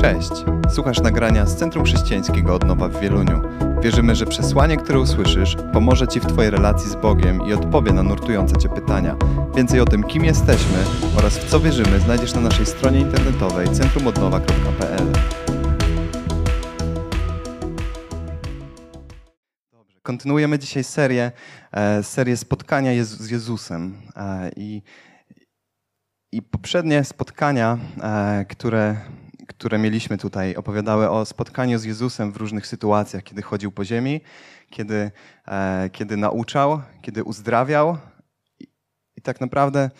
Cześć! Słuchasz nagrania z Centrum Chrześcijańskiego Odnowa w Wieluniu. Wierzymy, że przesłanie, które usłyszysz, pomoże Ci w Twojej relacji z Bogiem i odpowie na nurtujące Cię pytania. Więcej o tym, kim jesteśmy oraz w co wierzymy, znajdziesz na naszej stronie internetowej centrumodnowa.pl. Kontynuujemy dzisiaj serię, e, serię spotkania z Jezusem. E, I, I poprzednie spotkania, e, które które mieliśmy tutaj, opowiadały o spotkaniu z Jezusem w różnych sytuacjach, kiedy chodził po ziemi, kiedy, e, kiedy nauczał, kiedy uzdrawiał. I, I, tak naprawdę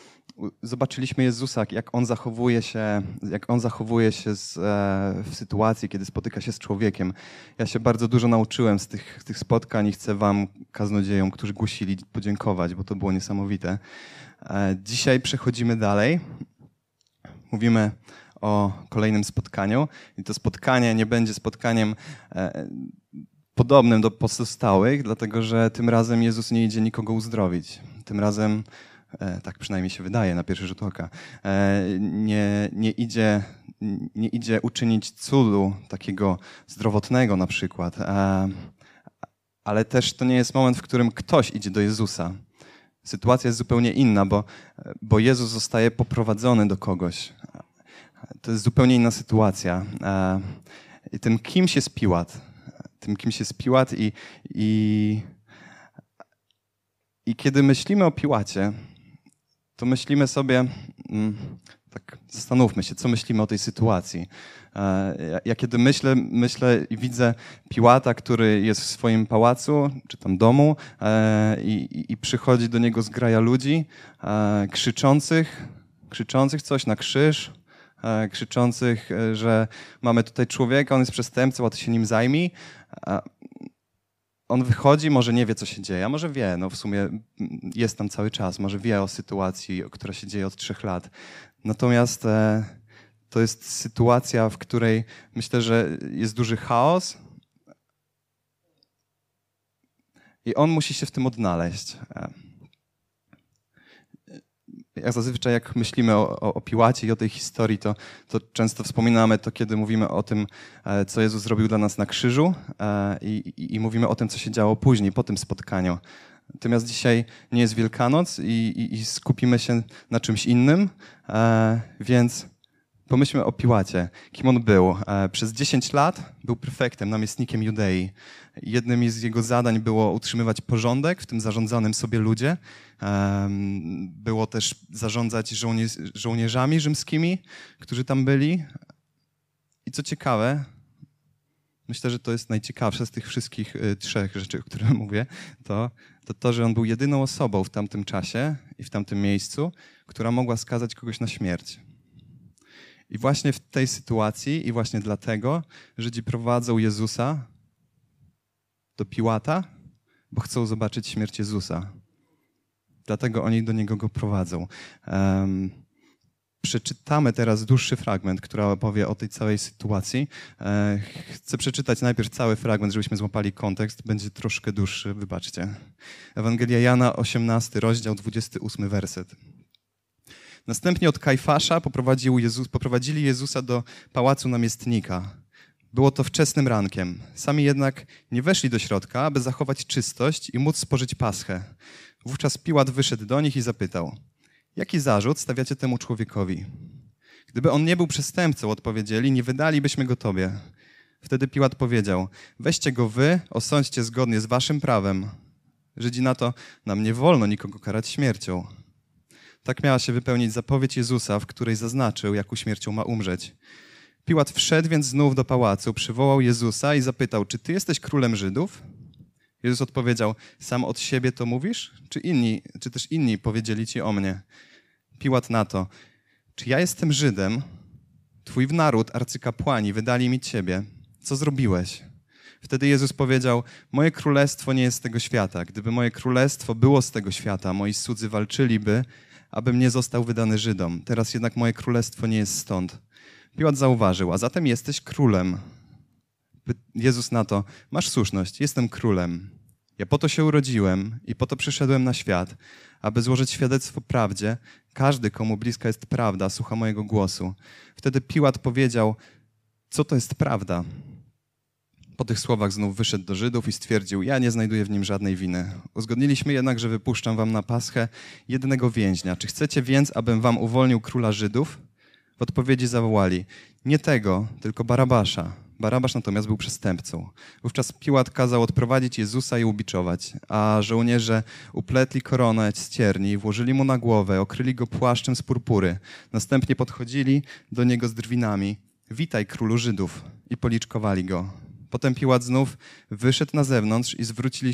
zobaczyliśmy Jezusa, jak on zachowuje się, jak on zachowuje się z, e, w sytuacji, kiedy spotyka się z człowiekiem. Ja się bardzo dużo nauczyłem z tych, tych spotkań i chcę Wam, kaznodziejom, którzy głosili, podziękować, bo to było niesamowite. E, dzisiaj przechodzimy dalej. Mówimy o kolejnym spotkaniu. I to spotkanie nie będzie spotkaniem e, podobnym do pozostałych, dlatego że tym razem Jezus nie idzie nikogo uzdrowić. Tym razem, e, tak przynajmniej się wydaje na pierwszy rzut oka, e, nie, nie, idzie, nie idzie uczynić cudu takiego zdrowotnego na przykład. Ale też to nie jest moment, w którym ktoś idzie do Jezusa. Sytuacja jest zupełnie inna, bo, bo Jezus zostaje poprowadzony do kogoś to jest zupełnie inna sytuacja. E, tym kimś jest Piłat. Tym kimś jest Piłat i, i, i kiedy myślimy o Piłacie, to myślimy sobie, mm, tak zastanówmy się, co myślimy o tej sytuacji. E, ja kiedy myślę, myślę i widzę Piłata, który jest w swoim pałacu, czy tam domu e, i, i przychodzi do niego zgraja ludzi, krzyczących, krzyczących coś na krzyż, krzyczących, e, że mamy tutaj człowieka, on jest przestępcą, a ty się nim zajmij. On wychodzi, może nie wie, co się dzieje, a może wie, no w sumie jest tam cały czas, może wie o sytuacji, która się dzieje od trzech lat. Natomiast e, to jest sytuacja, w której myślę, że jest duży chaos i on musi się w tym odnaleźć jak zazwyczaj jak myślimy o, o, o, Piłacie i o tej historii, to, to często wspominamy to, kiedy mówimy o tym, e, co Jezus zrobił dla nas na krzyżu e, i, i, i mówimy o tym, co się działo później, po tym spotkaniu. Natomiast dzisiaj nie jest Wielkanoc i, i skupimy się na czymś innym, e, więc pomyślmy o Piłacie. Kim on był? Przez 10 lat był prefektem, namiestnikiem Judei. Jednym z jego zadań było utrzymywać porządek w tym zarządzanym sobie ludzie. Było też zarządzać żołnierz, żołnierzami rzymskimi, którzy tam byli. I co ciekawe, myślę, że to jest najciekawsze z tych wszystkich y, trzech rzeczy, o których mówię, to, to to, że on był jedyną osobą w tamtym czasie i w tamtym miejscu, która mogła skazać kogoś na śmierć. I właśnie w tej sytuacji i właśnie dlatego Żydzi prowadzą Jezusa do Piłata, bo chcą zobaczyć śmierć Jezusa. Dlatego oni do niego go prowadzą. Um, przeczytamy teraz dłuższy fragment, który opowie o tej całej sytuacji. E, chcę przeczytać najpierw cały fragment, żebyśmy złapali kontekst. Będzie troszkę dłuższy, wybaczcie. Ewangelia Jana, 18 rozdział, 28 werset. Następnie od Kajfasza Jezus, poprowadzili Jezusa do pałacu namiestnika. Było to wczesnym rankiem. Sami jednak nie weszli do środka, aby zachować czystość i móc spożyć paschę. Wówczas Piłat wyszedł do nich i zapytał: Jaki zarzut stawiacie temu człowiekowi? Gdyby on nie był przestępcą, odpowiedzieli, nie wydalibyśmy go tobie. Wtedy Piłat powiedział: Weźcie go wy, osądźcie zgodnie z waszym prawem. Żydzi na to: Nam nie wolno nikogo karać śmiercią. Tak miała się wypełnić zapowiedź Jezusa, w której zaznaczył, jaką śmiercią ma umrzeć. Piłat wszedł więc znów do pałacu, przywołał Jezusa i zapytał: Czy ty jesteś królem Żydów? Jezus odpowiedział: Sam od siebie to mówisz? Czy inni, czy też inni powiedzieli ci o mnie? Piłat na to: Czy ja jestem Żydem? Twój naród, arcykapłani, wydali mi ciebie. Co zrobiłeś? Wtedy Jezus powiedział: Moje królestwo nie jest z tego świata. Gdyby moje królestwo było z tego świata, moi cudzy walczyliby, abym nie został wydany Żydom. Teraz jednak moje królestwo nie jest stąd. Piłat zauważył: A zatem jesteś królem. Jezus na to, masz słuszność, jestem królem. Ja po to się urodziłem i po to przyszedłem na świat, aby złożyć świadectwo prawdzie. Każdy, komu bliska jest prawda, słucha mojego głosu. Wtedy Piłat powiedział, co to jest prawda? Po tych słowach znów wyszedł do Żydów i stwierdził: Ja nie znajduję w nim żadnej winy. Uzgodniliśmy jednak, że wypuszczam wam na paschę jednego więźnia. Czy chcecie więc, abym wam uwolnił króla Żydów? W odpowiedzi zawołali: Nie tego, tylko Barabasza. Barabasz natomiast był przestępcą. Wówczas Piłat kazał odprowadzić Jezusa i ubiczować, a żołnierze upletli koronę z cierni, włożyli mu na głowę, okryli go płaszczem z purpury. Następnie podchodzili do niego z drwinami. Witaj, królu Żydów! I policzkowali go. Potem Piłat znów wyszedł na zewnątrz i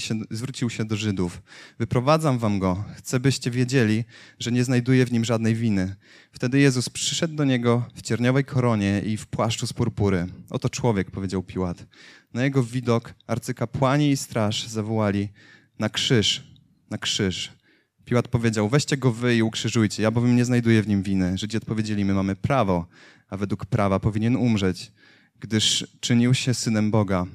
się, zwrócił się do Żydów. Wyprowadzam wam go. Chcę, byście wiedzieli, że nie znajduję w nim żadnej winy. Wtedy Jezus przyszedł do niego w cierniowej koronie i w płaszczu z purpury. Oto człowiek, powiedział Piłat. Na jego widok arcykapłani i straż zawołali na krzyż, na krzyż. Piłat powiedział, weźcie go wy i ukrzyżujcie, ja bowiem nie znajduję w nim winy. Żydzi odpowiedzieli, my mamy prawo, a według prawa powinien umrzeć gdyż czynił się synem Boga.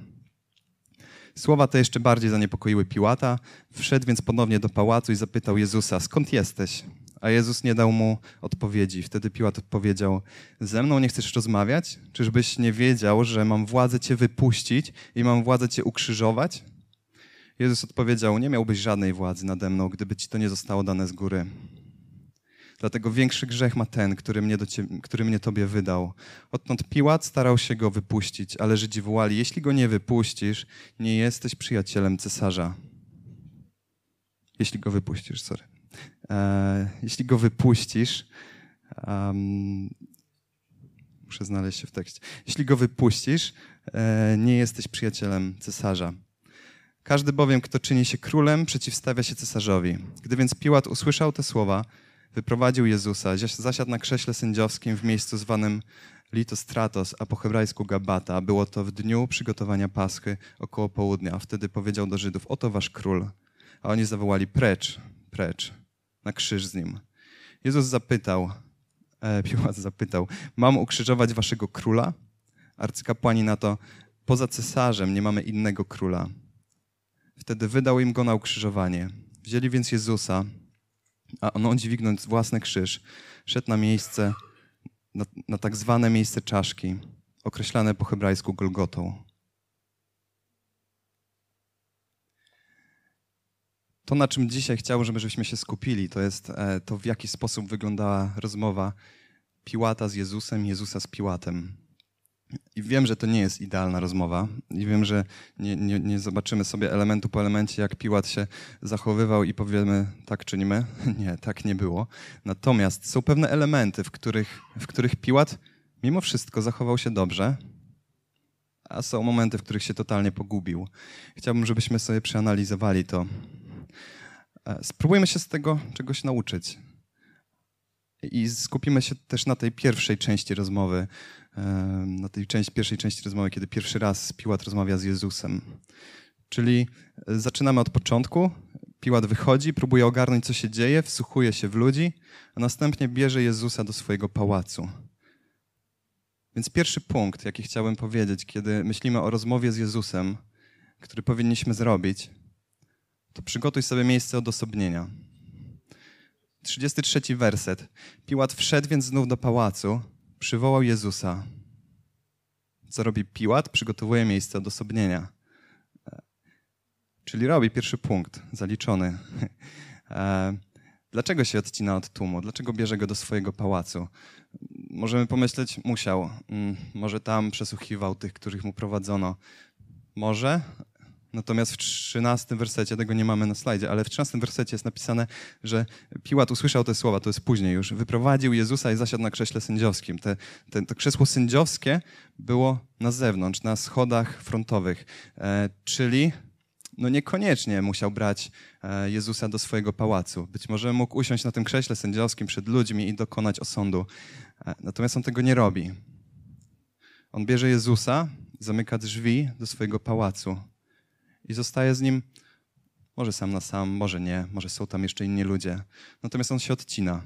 Słowa te jeszcze bardziej zaniepokoiły Piłata. Wszedł więc ponownie do pałacu i zapytał Jezusa: Skąd jesteś? A Jezus nie dał mu odpowiedzi. Wtedy Piłat odpowiedział: Ze mną nie chcesz rozmawiać? Czyżbyś nie wiedział, że mam władzę cię wypuścić i mam władzę cię ukrzyżować? Jezus odpowiedział: Nie miałbyś żadnej władzy nade mną, gdyby ci to nie zostało dane z góry. Dlatego większy grzech ma ten, który mnie, ciebie, który mnie Tobie wydał. Odtąd Piłat starał się go wypuścić, ale Żydzi wołali, jeśli go nie wypuścisz, nie jesteś przyjacielem cesarza. Jeśli go wypuścisz, sorry. E, jeśli go wypuścisz, um, muszę znaleźć się w tekście. Jeśli go wypuścisz, e, nie jesteś przyjacielem cesarza. Każdy bowiem, kto czyni się królem, przeciwstawia się cesarzowi. Gdy więc Piłat usłyszał te słowa, wyprowadził Jezusa, zasiadł na krześle sędziowskim w miejscu zwanym Litostratos, a po hebrajsku Gabata. Było to w dniu przygotowania Paschy około południa. A wtedy powiedział do Żydów, oto wasz król. A oni zawołali, precz, precz, na krzyż z nim. Jezus zapytał, e, Piłat zapytał, mam ukrzyżować waszego króla? Arcykapłani na to, poza cesarzem nie mamy innego króla. Wtedy wydał im go na ukrzyżowanie. Wzięli więc Jezusa, a on dźwignąc własny krzyż, szedł na miejsce, na, na tak zwane miejsce czaszki, określane po hebrajsku Golgotą. To, na czym dzisiaj chciałbym, żebyśmy się skupili, to jest e, to, w jaki sposób wyglądała rozmowa Piłata z Jezusem, Jezusa z Piłatem. I wiem, że to nie jest idealna rozmowa i wiem, że nie, nie, nie, zobaczymy sobie elementu po elemencie, jak Piłat się zachowywał i powiemy, tak czynimy. Nie, tak nie było. Natomiast są pewne elementy, w których, w których Piłat mimo wszystko zachował się dobrze, a są momenty, w których się totalnie pogubił. Chciałbym, żebyśmy sobie przeanalizowali to. E, spróbujmy się z tego czegoś nauczyć. I skupimy się też na tej pierwszej części rozmowy, na tej części, pierwszej części rozmowy, kiedy pierwszy raz Piłat rozmawia z Jezusem. Czyli e, zaczynamy od początku. Piłat wychodzi, próbuje ogarnąć, co się dzieje, wsłuchuje się w ludzi, a następnie bierze Jezusa do swojego pałacu. Więc pierwszy punkt, jaki chciałbym powiedzieć, kiedy myślimy o rozmowie z Jezusem, który powinniśmy zrobić, to przygotuj sobie miejsce odosobnienia. 33 werset. Piłat wszedł więc znów do pałacu, przywołał Jezusa. Co robi Piłat? Przygotowuje miejsce odosobnienia. Czyli robi pierwszy punkt, zaliczony. E, dlaczego się odcina od tłumu? Dlaczego bierze go do swojego pałacu? Możemy pomyśleć, musiał. Mm, może tam przesłuchiwał tych, których mu prowadzono. Może, Natomiast w 13 wersecie, tego nie mamy na slajdzie, ale w 13 wersecie jest napisane, że Piłat usłyszał te słowa, to jest później już, wyprowadził Jezusa i zasiadł na krześle sędziowskim. Te, te, to krzesło sędziowskie było na zewnątrz, na schodach frontowych, e, czyli no niekoniecznie musiał brać e, Jezusa do swojego pałacu. Być może mógł usiąść na tym krześle sędziowskim przed ludźmi i dokonać osądu. E, natomiast on tego nie robi. On bierze Jezusa, zamyka drzwi do swojego pałacu i zostaje z nim może sam na sam, może nie, może są tam jeszcze inni ludzie. Natomiast on się odcina.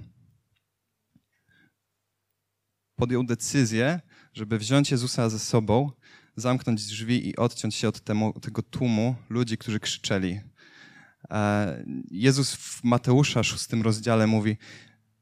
Podjął decyzję, żeby wziąć Jezusa ze sobą, zamknąć drzwi i odciąć się od temu, tego tłumu ludzi, którzy krzyczeli. E, Jezus w Mateusza, szóstym rozdziale mówi: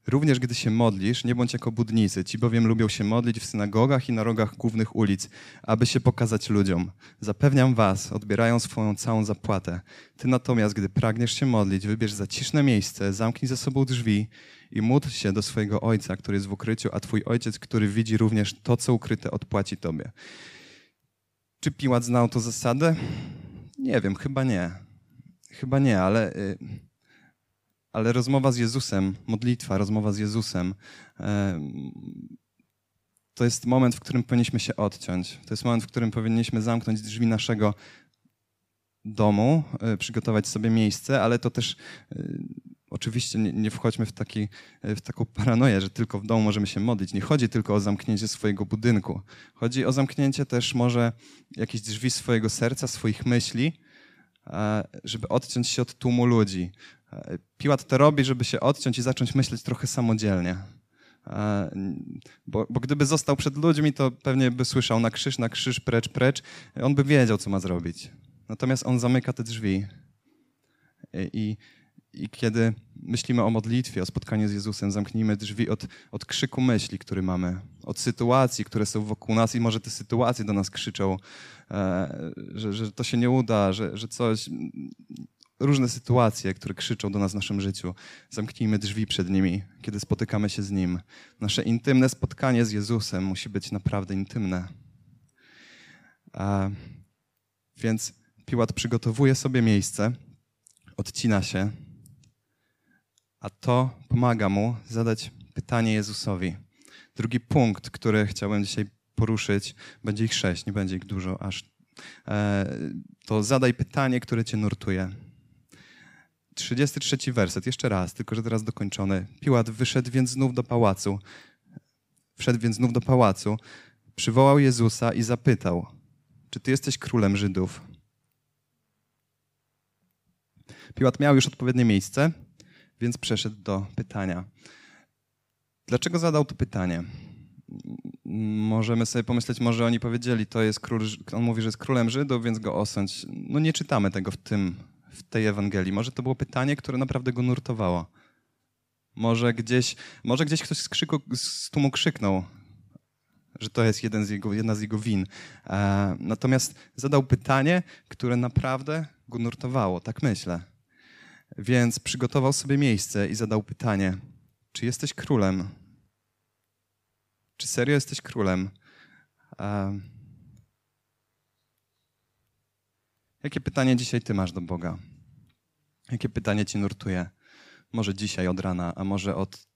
Również gdy się modlisz, nie bądź jako budnicy, ci bowiem lubią się modlić w synagogach i na rogach głównych ulic, aby się pokazać ludziom. Zapewniam was, odbierają swoją całą zapłatę. Ty natomiast, gdy pragniesz się modlić, wybierz zaciszne miejsce, zamknij za sobą drzwi i módl się do swojego Ojca, który jest w ukryciu, a twój Ojciec, który widzi również to, co ukryte, odpłaci tobie. Czy Piłat znał tę zasadę? Nie wiem, chyba nie. Chyba nie, ale... Y, ale rozmowa z Jezusem, modlitwa, rozmowa z Jezusem, to jest moment, w którym powinniśmy się odciąć. To jest moment, w którym powinniśmy zamknąć drzwi naszego domu, e, przygotować sobie miejsce, ale to też e, oczywiście nie, nie, wchodźmy w, taki, w taką paranoję, że tylko w domu możemy się modlić. Nie chodzi tylko o zamknięcie swojego budynku. Chodzi o zamknięcie też może jakichś drzwi swojego serca, swoich myśli, e, żeby odciąć się od tłumu ludzi, Piłat to robi, żeby się odciąć i zacząć myśleć trochę samodzielnie. Bo, bo, gdyby został przed ludźmi, to pewnie by słyszał na krzyż, na krzyż, precz, precz. On by wiedział, co ma zrobić. Natomiast on zamyka te drzwi. I, i kiedy myślimy o modlitwie, o spotkaniu z Jezusem, zamknijmy drzwi od, od krzyku myśli, który mamy, od sytuacji, które są wokół nas i może te sytuacje do nas krzyczą, e, że, że to się nie uda, że, że coś różne sytuacje, które krzyczą do nas w naszym życiu. Zamknijmy drzwi przed nimi, kiedy spotykamy się z Nim. Nasze intymne spotkanie z Jezusem musi być naprawdę intymne. A, więc Piłat przygotowuje sobie miejsce, odcina się, a to pomaga mu zadać pytanie Jezusowi. Drugi punkt, który chciałem dzisiaj poruszyć, będzie ich sześć, nie będzie ich dużo aż. E, to zadaj pytanie, które cię nurtuje. 33 werset, jeszcze raz, tylko że teraz dokończony. Piłat wyszedł więc znów do pałacu. Wszedł więc znów do pałacu, przywołał Jezusa i zapytał: Czy ty jesteś królem Żydów? Piłat miał już odpowiednie miejsce, więc przeszedł do pytania. Dlaczego zadał to pytanie? Możemy sobie pomyśleć, może oni powiedzieli, to jest król, on mówi, że jest królem Żydów, więc go osądź. No nie czytamy tego w tym w tej Ewangelii. Może to było pytanie, które naprawdę go nurtowało. Może gdzieś, może gdzieś ktoś z, krzyku, z tłumu krzyknął, że to jest z jego, jedna z jego win. E, natomiast zadał pytanie, które naprawdę go nurtowało, tak myślę. Więc przygotował sobie miejsce i zadał pytanie: Czy jesteś królem? Czy serio jesteś królem? E, Jakie pytanie dzisiaj ty masz do Boga? Jakie pytanie ci nurtuje? Może dzisiaj od rana, a może od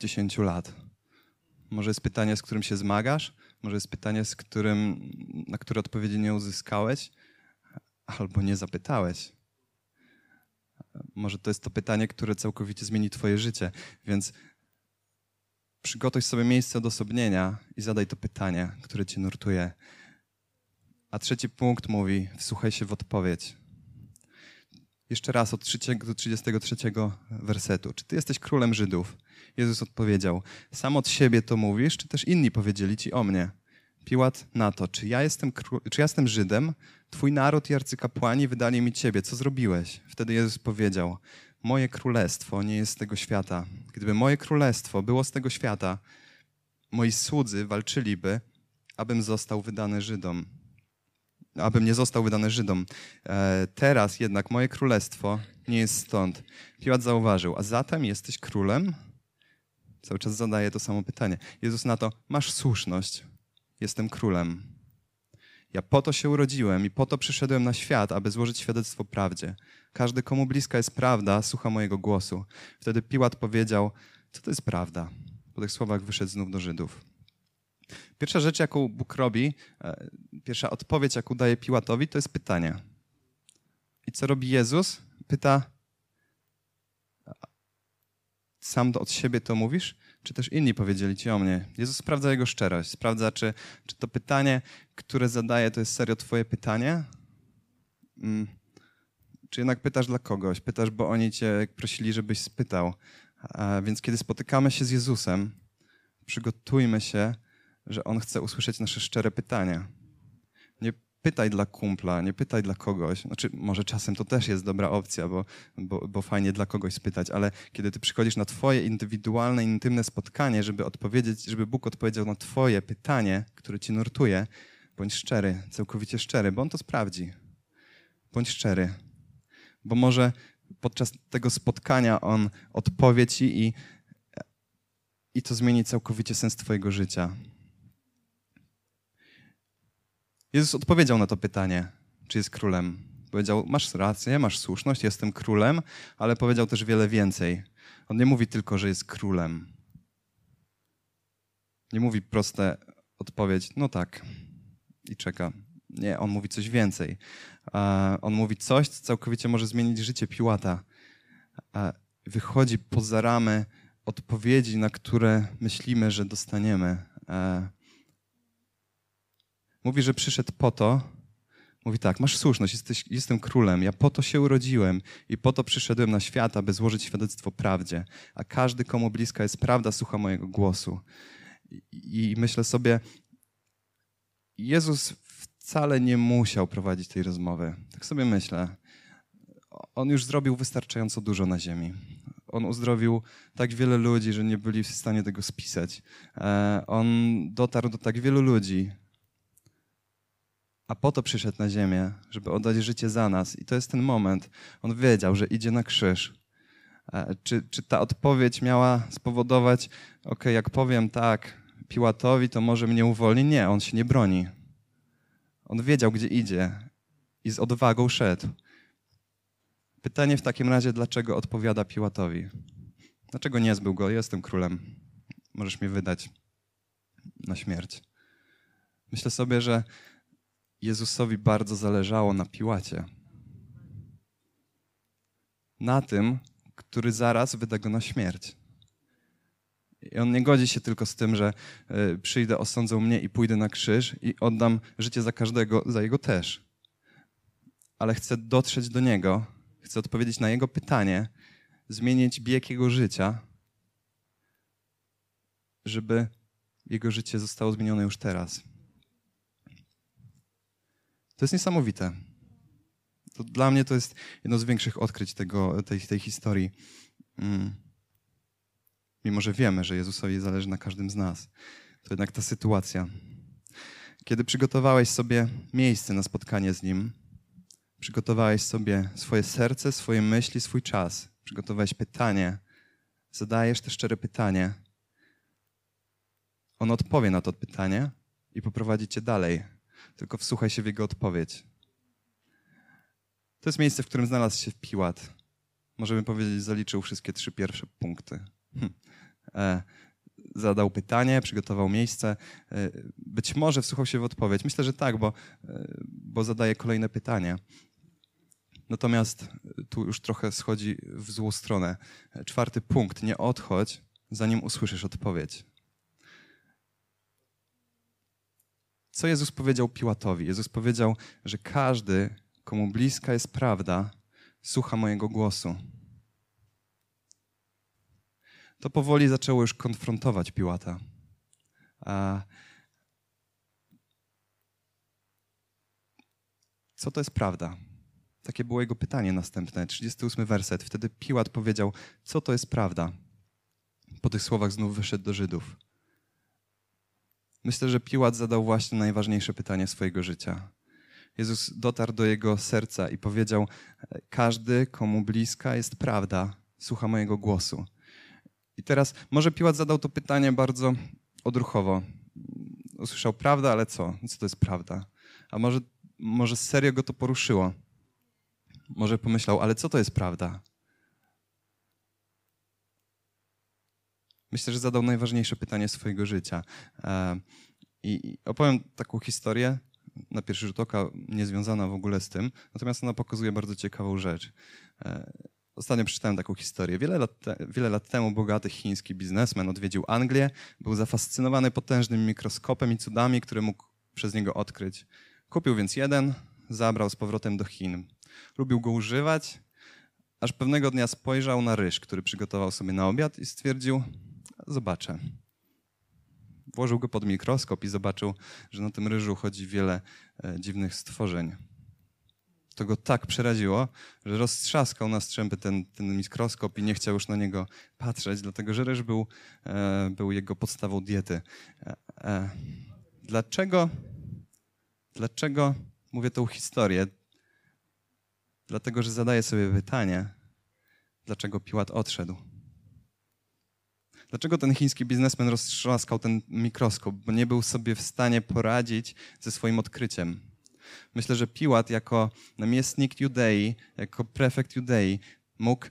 10 lat? Może jest pytanie, z którym się zmagasz? Może jest pytanie, z którym, na które odpowiedzi nie uzyskałeś? Albo nie zapytałeś? Może to jest to pytanie, które całkowicie zmieni twoje życie. Więc przygotuj sobie miejsce odosobnienia i zadaj to pytanie, które cię nurtuje. A trzeci punkt mówi: wsłuchaj się w odpowiedź. Jeszcze raz od 3 do 33 wersetu. Czy ty jesteś królem Żydów? Jezus odpowiedział: Sam od siebie to mówisz, czy też inni powiedzieli ci o mnie? Piłat na to: Czy ja jestem, czy ja jestem Żydem? Twój naród i arcykapłani wydali mi ciebie. Co zrobiłeś? Wtedy Jezus powiedział: Moje królestwo nie jest z tego świata. Gdyby moje królestwo było z tego świata, moi słudzy walczyliby, abym został wydany Żydom abym nie został wydany Żydom. E, teraz jednak moje królestwo nie jest stąd. Piłat zauważył, a zatem jesteś królem? Cały czas zadaje to samo pytanie. Jezus na to, masz słuszność, jestem królem. Ja po to się urodziłem i po to przyszedłem na świat, aby złożyć świadectwo prawdzie. Każdy, komu bliska jest prawda, słucha mojego głosu. Wtedy Piłat powiedział, co to jest prawda? Po tych słowach wyszedł znów do Żydów. Pierwsza rzecz, jaką Bóg robi, e, pierwsza odpowiedź, jaką daje Piłatowi, to jest pytanie. I co robi Jezus? Pyta, sam od siebie to mówisz, czy też inni powiedzieli ci o mnie? Jezus sprawdza jego szczerość, sprawdza, czy, czy to pytanie, które zadaje, to jest serio twoje pytanie? Hmm. Czy jednak pytasz dla kogoś? Pytasz, bo oni cię prosili, żebyś spytał. A więc kiedy spotykamy się z Jezusem, przygotujmy się, że On chce usłyszeć nasze szczere pytania. Pytaj dla kumpla, nie pytaj dla kogoś. Znaczy, może czasem to też jest dobra opcja, bo, bo, bo fajnie dla kogoś spytać, ale kiedy ty przychodzisz na twoje indywidualne, intymne spotkanie, żeby odpowiedzieć, żeby Bóg odpowiedział na twoje pytanie, które ci nurtuje, bądź szczery, całkowicie szczery, bo On to sprawdzi. Bądź szczery. Bo może podczas tego spotkania On odpowie ci i, i to zmieni całkowicie sens twojego życia. Jezus odpowiedział na to pytanie, czy jest królem. Powiedział: Masz rację, masz słuszność, jestem królem, ale powiedział też wiele więcej. On nie mówi tylko, że jest królem. Nie mówi proste odpowiedź: No tak, i czeka. Nie, on mówi coś więcej. On mówi coś, co całkowicie może zmienić życie Piłata. Wychodzi poza ramy odpowiedzi, na które myślimy, że dostaniemy. Mówi, że przyszedł po to, mówi tak, masz słuszność, jesteś, jestem królem, ja po to się urodziłem i po to przyszedłem na świat, aby złożyć świadectwo prawdzie, a każdy, komu bliska jest prawda, słucha mojego głosu. I, i myślę sobie, Jezus wcale nie musiał prowadzić tej rozmowy. Tak sobie myślę. On już zrobił wystarczająco dużo na ziemi. On uzdrowił tak wiele ludzi, że nie byli w stanie tego spisać. E, on dotarł do tak wielu ludzi, a po to przyszedł na ziemię, żeby oddać życie za nas. I to jest ten moment. On wiedział, że idzie na krzyż. E, czy, czy ta odpowiedź miała spowodować, ok, jak powiem tak Piłatowi, to może mnie uwolni? Nie, on się nie broni. On wiedział, gdzie idzie i z odwagą szedł. Pytanie w takim razie, dlaczego odpowiada Piłatowi? Dlaczego nie zbył go? Jestem królem. Możesz mnie wydać na śmierć. Myślę sobie, że Jezusowi bardzo zależało na Piłacie. Na tym, który zaraz wyda go na śmierć. I on nie godzi się tylko z tym, że y, przyjdę, osądzą mnie i pójdę na krzyż i oddam życie za każdego, za jego też. Ale chcę dotrzeć do niego, chcę odpowiedzieć na jego pytanie, zmienić bieg jego życia, żeby jego życie zostało zmienione już teraz. To jest niesamowite. To dla mnie to jest jedno z większych odkryć tego, tej, tej historii. Mm. Mimo, że wiemy, że Jezusowi zależy na każdym z nas, to jednak ta sytuacja. Kiedy przygotowałeś sobie miejsce na spotkanie z Nim, przygotowałeś sobie swoje serce, swoje myśli, swój czas, przygotowałeś pytanie, zadajesz te szczere pytanie, On odpowie na to pytanie i poprowadzi cię dalej tylko wsłuchaj się w jego odpowiedź. To jest miejsce, w którym znalazł się Piłat. Możemy powiedzieć, zaliczył wszystkie trzy pierwsze punkty. Hm. E, zadał pytanie, przygotował miejsce. E, być może wsłuchał się w odpowiedź. Myślę, że tak, bo, e, bo zadaje kolejne pytanie. Natomiast tu już trochę schodzi w złą stronę. Czwarty punkt. Nie odchodź, zanim usłyszysz odpowiedź. Co Jezus powiedział Piłatowi? Jezus powiedział, że każdy, komu bliska jest prawda, słucha mojego głosu. To powoli zaczęło już konfrontować Piłata. A co to jest prawda? Takie było jego pytanie następne, 38 werset. Wtedy Piłat powiedział, co to jest prawda? Po tych słowach znów wyszedł do Żydów. Myślę, że Piłat zadał właśnie najważniejsze pytanie swojego życia. Jezus dotarł do jego serca i powiedział: Każdy, komu bliska jest prawda, słucha mojego głosu. I teraz może Piłat zadał to pytanie bardzo odruchowo. Usłyszał prawda, ale co? Co to jest prawda? A może, może serio go to poruszyło? Może pomyślał, ale co to jest prawda? Myślę, że zadał najważniejsze pytanie swojego życia. E, I opowiem taką historię, na pierwszy rzut oka niezwiązana w ogóle z tym, natomiast ona pokazuje bardzo ciekawą rzecz. E, ostatnio przeczytałem taką historię. Wiele lat, te, wiele lat temu bogaty chiński biznesmen odwiedził Anglię, był zafascynowany potężnym mikroskopem i cudami, które mógł przez niego odkryć. Kupił więc jeden, zabrał z powrotem do Chin. Lubił go używać, aż pewnego dnia spojrzał na ryż, który przygotował sobie na obiad i stwierdził, Zobaczę. włożył go pod mikroskop i zobaczył, że na tym ryżu chodzi wiele e, dziwnych stworzeń. To go tak przeraziło, że roztrzaskał na strzępy ten, ten mikroskop i nie chciał już na niego patrzeć, dlatego że ryż był, e, był jego podstawą diety. E, dlaczego, dlaczego mówię tą historię? Dlatego, że zadaję sobie pytanie, dlaczego Piłat odszedł. Dlaczego ten chiński biznesmen roztrzaskał ten mikroskop? Bo nie był sobie w stanie poradzić ze swoim odkryciem. Myślę, że Piłat jako namiestnik Judei, jako prefekt Judei mógł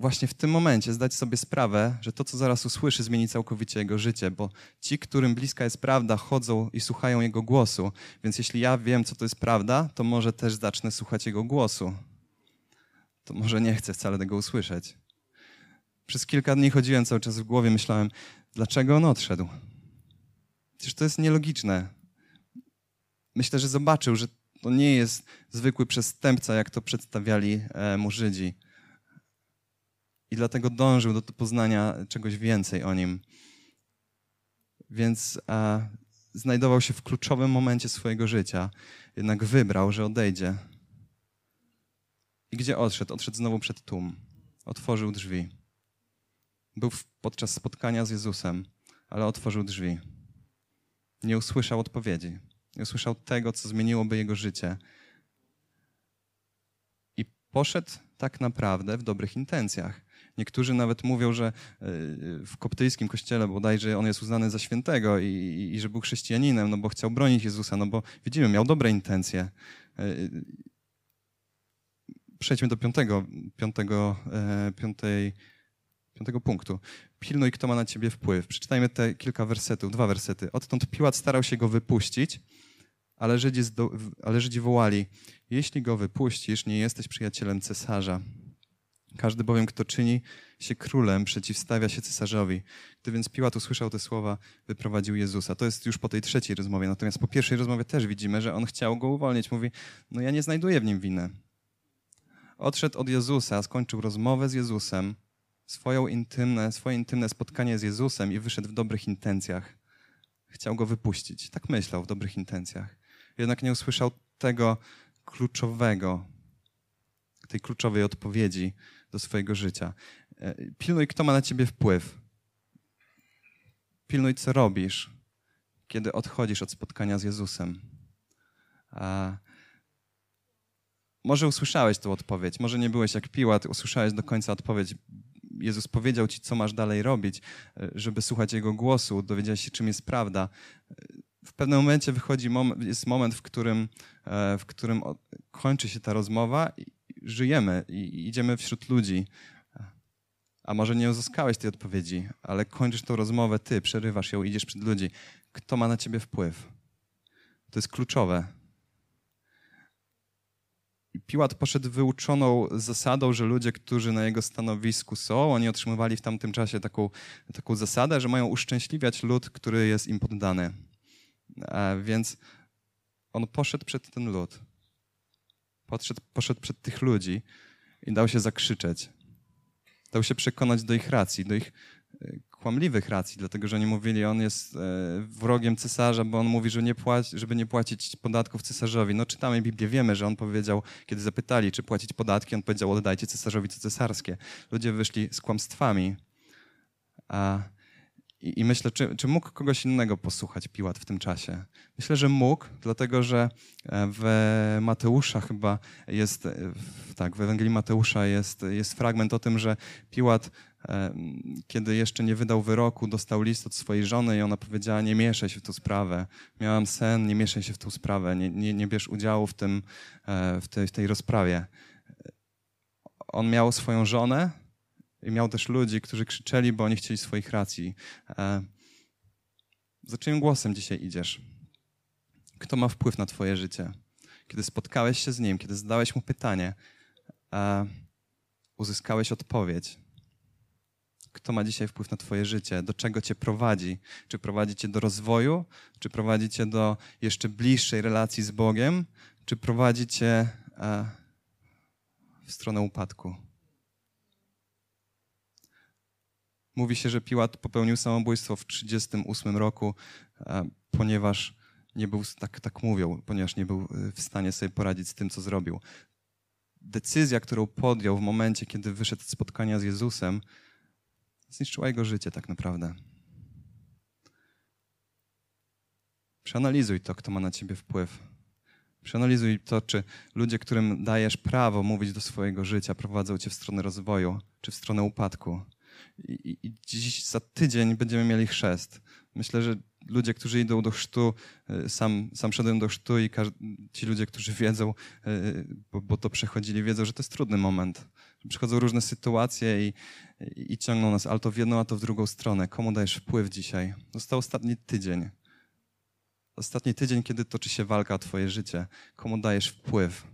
właśnie w tym momencie zdać sobie sprawę, że to, co zaraz usłyszy, zmieni całkowicie jego życie, bo ci, którym bliska jest prawda, chodzą i słuchają jego głosu. Więc jeśli ja wiem, co to jest prawda, to może też zacznę słuchać jego głosu. To może nie chcę wcale tego usłyszeć. Przez kilka dni chodziłem cały czas w głowie, myślałem, dlaczego on odszedł? Przecież to jest nielogiczne. Myślę, że zobaczył, że to nie jest zwykły przestępca, jak to przedstawiali e, mu Żydzi. I dlatego dążył do poznania czegoś więcej o nim. Więc e, znajdował się w kluczowym momencie swojego życia, jednak wybrał, że odejdzie. I gdzie odszedł? Odszedł znowu przed tłum. Otworzył drzwi. Był podczas spotkania z Jezusem, ale otworzył drzwi. Nie usłyszał odpowiedzi. Nie usłyszał tego, co zmieniłoby jego życie. I poszedł tak naprawdę w dobrych intencjach. Niektórzy nawet mówią, że e, w koptyjskim kościele bodajże on jest uznany za świętego i, i, i że był chrześcijaninem, no bo chciał bronić Jezusa, no bo widzimy, miał dobre intencje. E, przejdźmy do piątego, piątego, e, piątej, piątego punktu. Pilnuj, kto ma na ciebie wpływ. Przeczytajmy te kilka wersetów, dwa wersety. Odtąd Piłat starał się go wypuścić, ale Żydzi, ale Żydzi wołali, jeśli go wypuścisz, nie jesteś przyjacielem cesarza. Każdy bowiem, kto czyni się królem, przeciwstawia się cesarzowi. Gdy więc Piłat usłyszał te słowa, wyprowadził Jezusa. To jest już po tej trzeciej rozmowie. Natomiast po pierwszej rozmowie też widzimy, że on chciał go uwolnić. Mówi, no ja nie znajduję w nim winy. Odszedł od Jezusa, skończył rozmowę z Jezusem, swoją intymne, swoje intymne spotkanie z Jezusem i wyszedł w dobrych intencjach. Chciał go wypuścić. Tak myślał w dobrych intencjach. Jednak nie usłyszał tego kluczowego, tej kluczowej odpowiedzi do swojego życia. E, pilnuj, kto ma na ciebie wpływ. Pilnuj, co robisz, kiedy odchodzisz od spotkania z Jezusem. A może usłyszałeś tę odpowiedź, może nie byłeś jak Piłat, usłyszałeś do końca odpowiedź. Jezus powiedział ci, co masz dalej robić, e, żeby słuchać Jego głosu, dowiedziałeś się, czym jest prawda. E, w pewnym momencie wychodzi moment, jest moment, w którym, w którym kończy się ta rozmowa żyjemy i idziemy wśród ludzi. A może nie uzyskałeś tej odpowiedzi, ale kończysz tą rozmowę ty, przerywasz ją, idziesz przed ludzi. Kto ma na ciebie wpływ? To jest kluczowe. Piłat poszedł wyuczoną zasadą, że ludzie, którzy na jego stanowisku są, oni otrzymywali w tamtym czasie taką, taką zasadę, że mają uszczęśliwiać lud, który jest im poddany. A więc on poszedł przed ten lud podszedł, poszedł przed tych ludzi i dał się zakrzyczeć. Dał się przekonać do ich racji, do ich e, kłamliwych racji, dlatego że oni mówili, on jest e, wrogiem cesarza, bo on mówi, że nie płaci, żeby nie płacić podatków cesarzowi. No czytamy Biblię, wiemy, że on powiedział, kiedy zapytali, czy płacić podatki, on powiedział, oddajcie cesarzowi co cesarskie. Ludzie wyszli z kłamstwami. A i, I, myślę, czy, czy mógł kogoś innego posłuchać Piłat w tym czasie? Myślę, że mógł, dlatego że e, w Mateusza chyba jest, e, tak, w Ewangelii Mateusza jest, jest fragment o tym, że Piłat, kiedy jeszcze nie wydał wyroku, dostał list od swojej żony i ona powiedziała, nie mieszaj się w tę sprawę. Miałam sen, nie mieszaj się w tę sprawę, nie, nie, nie bierz udziału w, tym, w, tej, w tej rozprawie. On miał swoją żonę, i miał też ludzi, którzy krzyczeli, bo oni chcieli swoich racji. E, za czyim głosem dzisiaj idziesz? Kto ma wpływ na twoje życie? Kiedy spotkałeś się z nim, kiedy zadałeś mu pytanie, e, uzyskałeś odpowiedź. Kto ma dzisiaj wpływ na Twoje życie? Do czego Cię prowadzi? Czy prowadzi Cię do rozwoju? Czy prowadzi Cię do jeszcze bliższej relacji z Bogiem? Czy prowadzi Cię e, w stronę upadku? Mówi się, że Piłat popełnił samobójstwo w 1938 roku, e, ponieważ nie był, tak, tak mówią, ponieważ nie był e, w stanie sobie poradzić z tym, co zrobił. Decyzja, którą podjął w momencie, kiedy wyszedł z spotkania z Jezusem, zniszczyła jego życie tak naprawdę. Przeanalizuj to, kto ma na ciebie wpływ. Przeanalizuj to, czy ludzie, którym dajesz prawo mówić do swojego życia, prowadzą cię w stronę rozwoju, czy w stronę upadku. I, i dziś za tydzień będziemy mieli chrzest. Myślę, że ludzie, którzy idą do chrztu, y, sam, sam szedłem do chrztu i ci ludzie, którzy wiedzą, y, bo, bo, to przechodzili, wiedzą, że to jest trudny moment. Przychodzą różne sytuacje i, i, i ciągną nas albo w jedną, a to w drugą stronę. Komu dajesz wpływ dzisiaj? Został ostatni tydzień. Ostatni tydzień, kiedy toczy się walka o Twoje życie. Komu dajesz wpływ?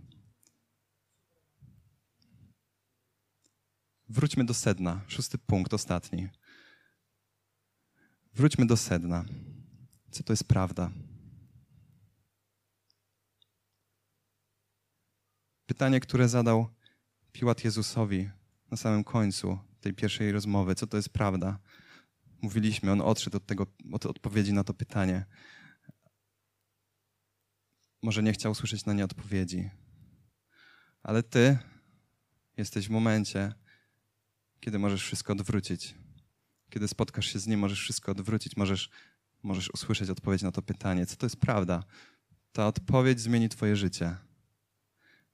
Wróćmy do sedna. Szósty punkt, ostatni. Wróćmy do sedna. Co to jest prawda? Pytanie, które zadał Piłat Jezusowi na samym końcu tej pierwszej rozmowy. Co to jest prawda? Mówiliśmy, on odszedł od, tego, od odpowiedzi na to pytanie może nie chciał słyszeć na nie odpowiedzi. Ale ty jesteś w momencie, kiedy możesz wszystko odwrócić. Kiedy spotkasz się z nim, możesz wszystko odwrócić, możesz, możesz usłyszeć odpowiedź na to pytanie, co to jest prawda. Ta odpowiedź zmieni twoje życie.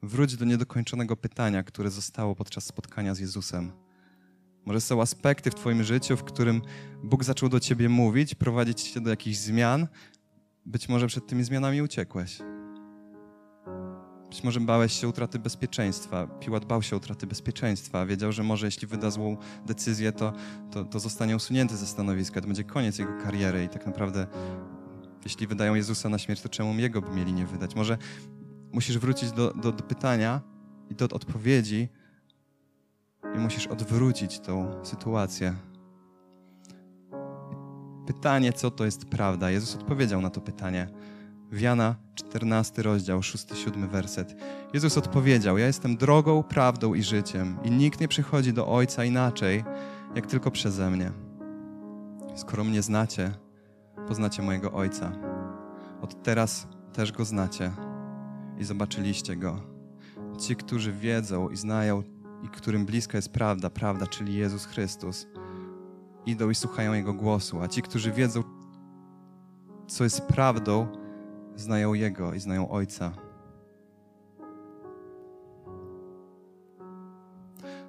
Wróć do niedokończonego pytania, które zostało podczas spotkania z Jezusem. Może są aspekty w Twoim życiu, w którym Bóg zaczął do Ciebie mówić, prowadzić Cię do jakichś zmian. Być może przed tymi zmianami uciekłeś. Być może bałeś się utraty bezpieczeństwa. Piłat bał się utraty bezpieczeństwa. Wiedział, że może jeśli wyda złą decyzję, to, to, to zostanie usunięty ze stanowiska. To będzie koniec jego kariery i tak naprawdę jeśli wydają Jezusa na śmierć, to czemu Jego by mieli nie wydać? Może musisz wrócić do, do, do pytania i do odpowiedzi i musisz odwrócić tą sytuację. Pytanie, co to jest prawda? Jezus odpowiedział na to pytanie. W Jana 14 rozdział, 6-7 werset. Jezus odpowiedział: Ja jestem drogą, prawdą i życiem, i nikt nie przychodzi do Ojca inaczej, jak tylko przeze mnie. Skoro mnie znacie, poznacie mojego Ojca. Od teraz też go znacie i zobaczyliście go. Ci, którzy wiedzą i znają, i którym bliska jest prawda, prawda, czyli Jezus Chrystus, idą i słuchają Jego głosu, a ci, którzy wiedzą, co jest prawdą, znają Jego i znają Ojca.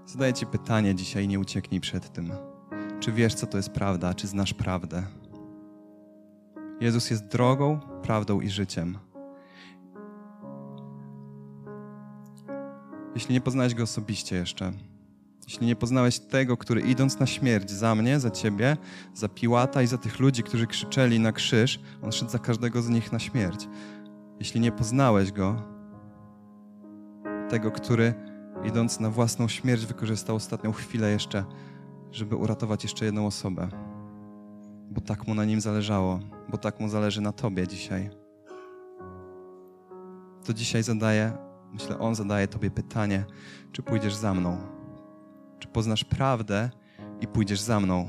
Zadaję Ci pytanie dzisiaj, nie ucieknij przed tym. Czy wiesz, co to jest prawda? Czy znasz prawdę? Jezus jest drogą, prawdą i życiem. Jeśli nie poznałeś Go osobiście jeszcze, jeśli nie poznałeś tego, który idąc na śmierć za mnie, za ciebie, za Piłata i za tych ludzi, którzy krzyczeli na krzyż, on szedł za każdego z nich na śmierć. Jeśli nie poznałeś go, tego, który idąc na własną śmierć wykorzystał ostatnią chwilę jeszcze, żeby uratować jeszcze jedną osobę, bo tak mu na nim zależało, bo tak mu zależy na tobie dzisiaj. To dzisiaj zadaje, myślę, on zadaje tobie pytanie, czy pójdziesz za mną czy poznasz prawdę i pójdziesz za mną.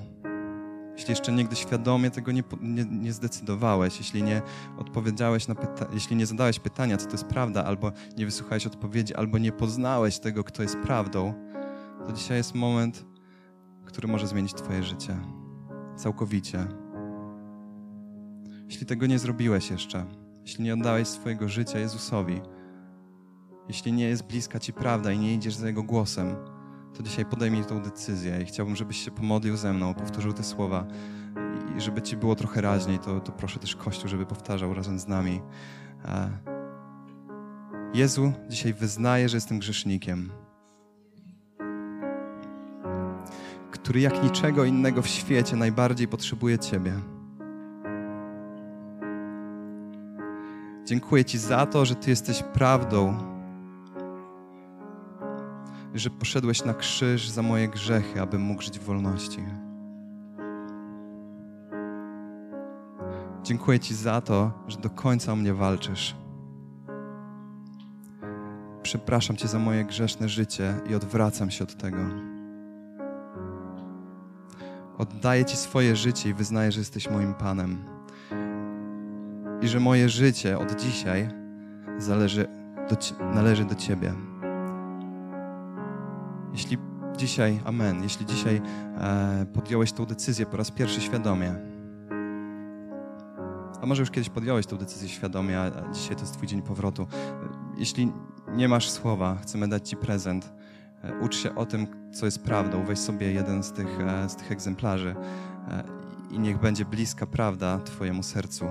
Jeśli jeszcze nigdy świadomie tego nie, nie, nie zdecydowałeś, jeśli nie odpowiedziałeś na pyta- jeśli nie zadałeś pytania, co to jest prawda, albo nie wysłuchałeś odpowiedzi, albo nie poznałeś tego, kto jest prawdą, to dzisiaj jest moment, który może zmienić Twoje życie. Całkowicie. Jeśli tego nie zrobiłeś jeszcze, jeśli nie oddałeś swojego życia Jezusowi, jeśli nie jest bliska Ci prawda i nie idziesz za Jego głosem, to dzisiaj podejmij tą decyzję i chciałbym, żebyś się pomodlił ze mną, powtórzył te słowa i żeby ci było trochę raźniej, to, to proszę też Kościół, żeby powtarzał razem z nami. Jezu, dzisiaj wyznaję, że jestem grzesznikiem, który jak niczego innego w świecie najbardziej potrzebuje Ciebie. Dziękuję Ci za to, że Ty jesteś prawdą, że poszedłeś na krzyż za moje grzechy, abym mógł żyć w wolności. Dziękuję Ci za to, że do końca o mnie walczysz. Przepraszam Cię za moje grzeszne życie i odwracam się od tego. Oddaję Ci swoje życie i wyznaję, że jesteś moim Panem. I że moje życie od dzisiaj zależy do, należy do Ciebie. Jeśli dzisiaj, amen, jeśli dzisiaj e, podjąłeś tą decyzję po raz pierwszy świadomie, a może już kiedyś podjąłeś tę decyzję świadomie, a dzisiaj to jest Twój dzień powrotu. Jeśli nie masz słowa, chcemy dać Ci prezent. E, ucz się o tym, co jest prawdą. Weź sobie jeden z tych, e, z tych egzemplarzy e, i niech będzie bliska prawda Twojemu sercu.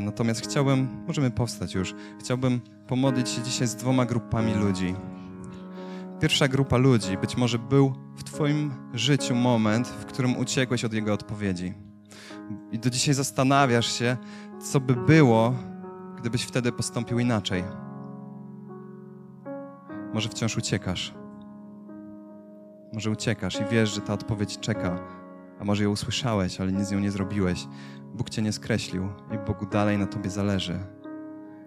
Natomiast chciałbym, możemy powstać już, chciałbym pomodlić się dzisiaj z dwoma grupami ludzi. Pierwsza grupa ludzi, być może był w Twoim życiu moment, w którym uciekłeś od Jego odpowiedzi. I do dzisiaj zastanawiasz się, co by było, gdybyś wtedy postąpił inaczej. Może wciąż uciekasz. Może uciekasz i wiesz, że ta odpowiedź czeka, a może ją usłyszałeś, ale nic z nią nie zrobiłeś. Bóg cię nie skreślił i Bogu dalej na tobie zależy.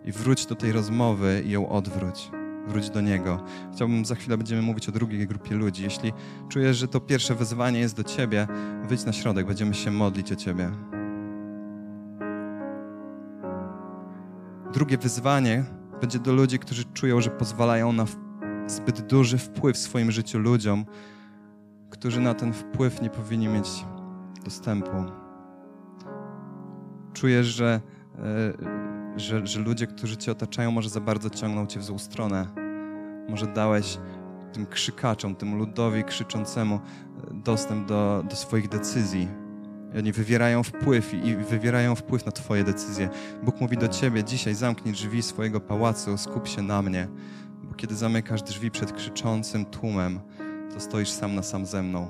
I wróć do tej rozmowy i ją odwróć. Wróć do Niego. Chciałbym, za chwilę będziemy mówić o drugiej grupie ludzi. Jeśli czujesz, że to pierwsze wezwanie jest do Ciebie, wyjdź na środek, będziemy się modlić o Ciebie. Drugie wyzwanie będzie do ludzi, którzy czują, że pozwalają na zbyt duży wpływ w swoim życiu ludziom, którzy na ten wpływ nie powinni mieć dostępu. Czujesz, że, e, że, że ludzie, którzy cię otaczają, może za bardzo ciągną cię w złą stronę. Może dałeś tym krzykaczom, tym ludowi krzyczącemu e, dostęp do, do swoich decyzji. I oni wywierają wpływ i, i wywierają wpływ na Twoje decyzje. Bóg mówi do Ciebie: dzisiaj zamknij drzwi swojego pałacu, skup się na mnie. Bo kiedy zamykasz drzwi przed krzyczącym tłumem, to stoisz sam na sam ze mną.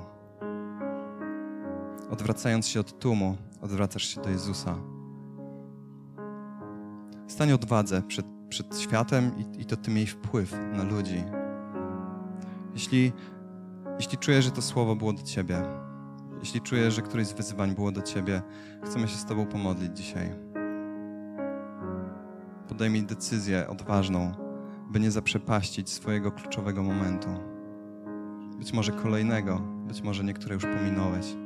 Odwracając się od tłumu, odwracasz się do Jezusa. Stań odwadze przed, przed światem i, i to Ty miej wpływ na ludzi. Jeśli, jeśli czujesz, że to słowo było do Ciebie, jeśli czujesz, że któreś z wyzwań było do Ciebie, chcemy się z Tobą pomodlić dzisiaj. Podejmij decyzję odważną, by nie zaprzepaścić swojego kluczowego momentu. Być może kolejnego, być może niektóre już pominąłeś.